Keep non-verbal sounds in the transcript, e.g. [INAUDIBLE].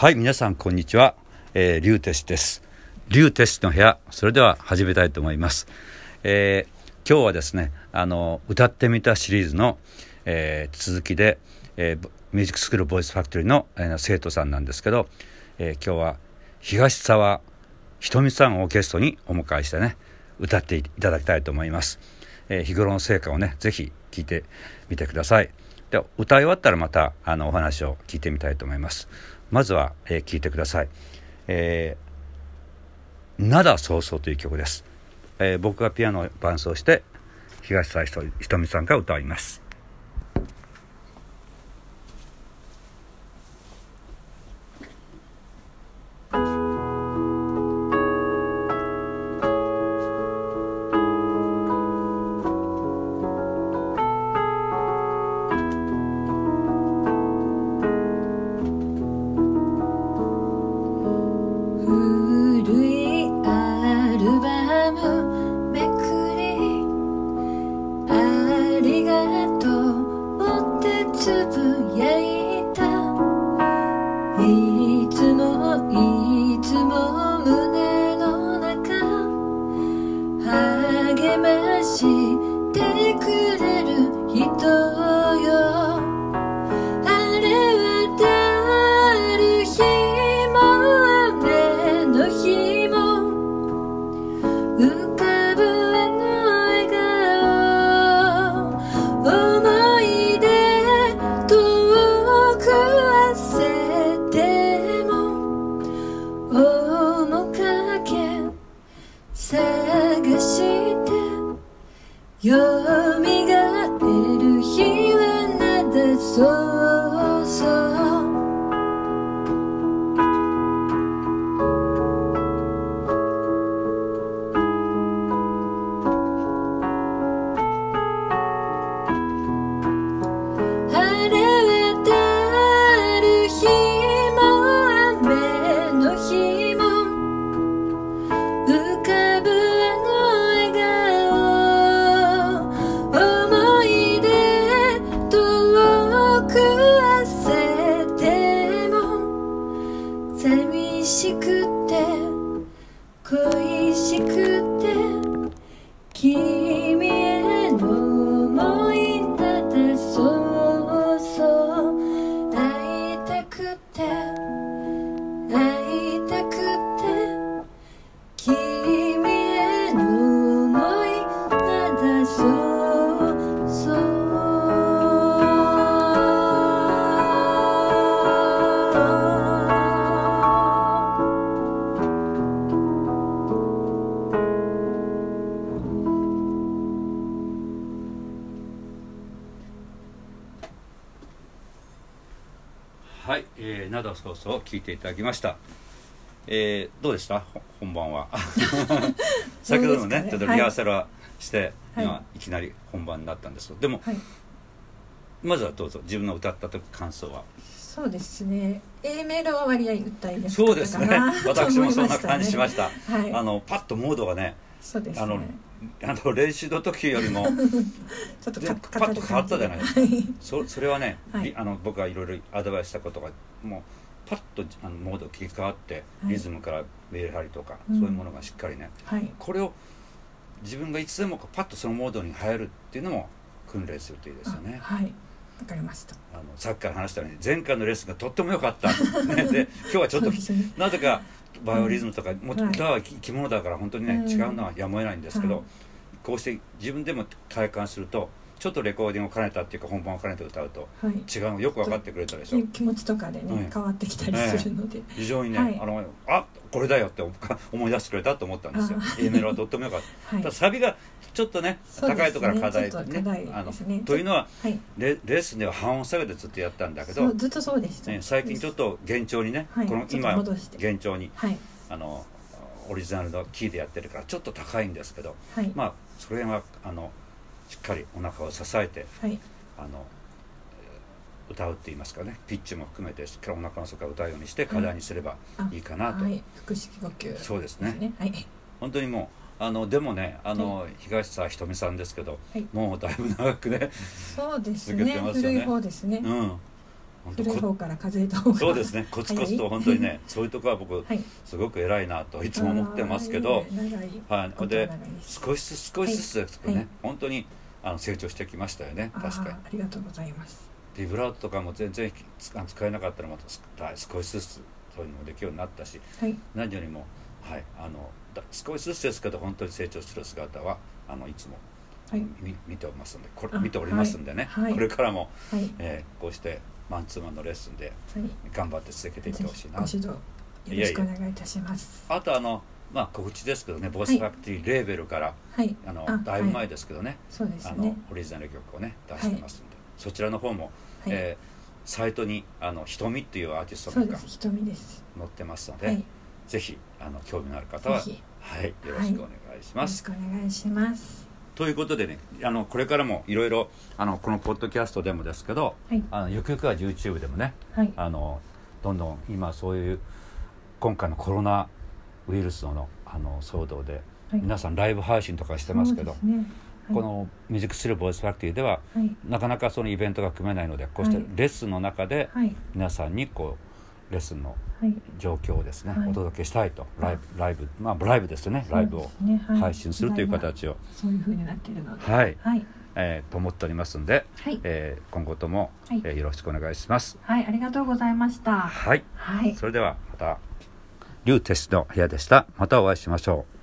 はい皆さんこんにちは、えー、リュウテシです。リュウテシの部屋それでは始めたいと思います、えー、今日はですねあの歌ってみたシリーズの、えー、続きで、えー、ミュージックスクールボイスファクトリーの、えー、生徒さんなんですけど、えー、今日は東沢ひとみさんをゲストにお迎えしてね歌っていただきたいと思います、えー、日頃の成果をねぜひ聞いてみてください。で歌い終わったらまたあのお話を聞いてみたいと思います。まずは、えー、聞いてください「えー、灘そうそう」という曲です、えー、僕がピアノを伴奏して東沢ひとみさんが歌います。through. You're 生放送を聞いていただきました。えー、どうでした？本番は。[LAUGHS] 先ほどのね、ね、ちょっとリハーサルはして、はい、今いきなり本番になったんですけどでも、はい、まずはどうぞ自分の歌った時感想は？そうですね。A メロは割合歌いやすかったかなそうですね。私もそんな感じしました、はい、あのパッとモードがねそうです、ね、あのあの練習の時よりも。[LAUGHS] ちょっとパッと変わったじゃないですか、はい、そそれはね、はい、あの僕がいろいろアドバイスしたことがもうパッとあのモード切り替わってリズムからメール張りとか、そういうものがしっかりね、はい、これを自分がいつでもパッとそのモードに入るっていうのも訓練するといいですよね。はいわかりました。あのさっきから話したように前回のレッスンがとっても良かった、ね、で [LAUGHS] 今日はちょっと、ね、なぜかバイオリズムとか、も歌は生き物だから本当にね、違うのはやむを得ないんですけど、こうして自分でも体感するとちょっとレコーディングを兼ねたっていうか本番を兼ねて歌うと違うのよく分かってくれたでしょ、はい、気持ちとかでね、はい、変わってきたりするので、非常にね、はい、あのあこれだよって [LAUGHS] 思い出してくれたと思ったんですよ。A メロはとってもよかった、[LAUGHS] はい、ただサビがちょっとね高いところから課題ね。ね。あのというのは、はい、レレッスンでは半音下げてずっとやったんだけどずっとそうでした、ね、最近ちょっと幻聴にね、この今幻聴に、あのオリジナルのキーでやってるからちょっと高いんですけど、まあそれがあのしっかりお腹を支えて、はい、あの歌うって言いますかね。ピッチも含めてしっかりお腹の底から歌うようにして課題にすればいいかなと、はい、腹式呼吸、そうですね、はい、本当にもうあのでもねあの、はい、東沢ひとみさんですけど、はい、もうだいぶ長くねそうですね、ね、古い方ですね、うん。古い方から数えた方がそうですね。コツコツと本当にねそういうところは僕はい。すごく偉いなといつも思ってますけど。はい。で少しずつ少しずつですけどね、はい。本当にあの成長してきましたよね。確かに。ありがとうございます。ビブラートとかも全然使えなかったらまたす少しずつそういうのもできるようになったしはい。何よりも、はい、あのだ少しずつですけど本当に成長する姿はあのいつも、はい。み見ておりますんでこれあ見ておりますんでね、はい。はい。これからも、はい。えーこうしてマンツーマンのレッスンではい。頑張って続けていってほしいな。ご指導よろしくお願いいたします。あとあのまあ告知ですけどねボイスファクトリーレーベルから、はい。あのあだいぶ前はいですけどね、そうですあのねオリジナル曲をね出してますんで、そちらの方も、はい。えーサイトにあの瞳っていうアーティストが載ってますので、はい。ぜひあの興味のある方ははい、よろしくお願いします。よろしくお願いします。ということでねあのこれからもいろいろあのこのポッドキャストでもですけどはい。あのゆくゆくは YouTube でもねはい。あのどんどん今そういう今回のコロナウイルスのあの騒動で、はい。皆さんライブ配信とかしてますけどこの「ミュージックスルーボイスファクトリー」でははい。なかなかそのイベントが組めないのでこうしてはい。レッスンの中ではい。皆さんにこうレッスンのはい。状況をですね、はい。お届けしたいと。ライブライブまあライブですよね。ライブを配信するという形を、そういう風になっているので。はい。はい。えーと思っておりますんで、はい。えー今後とも、はい。えーよろしくお願いします。はい。ありがとうございました。はい、はい。それではまたリューテスの部屋でした。またお会いしましょう。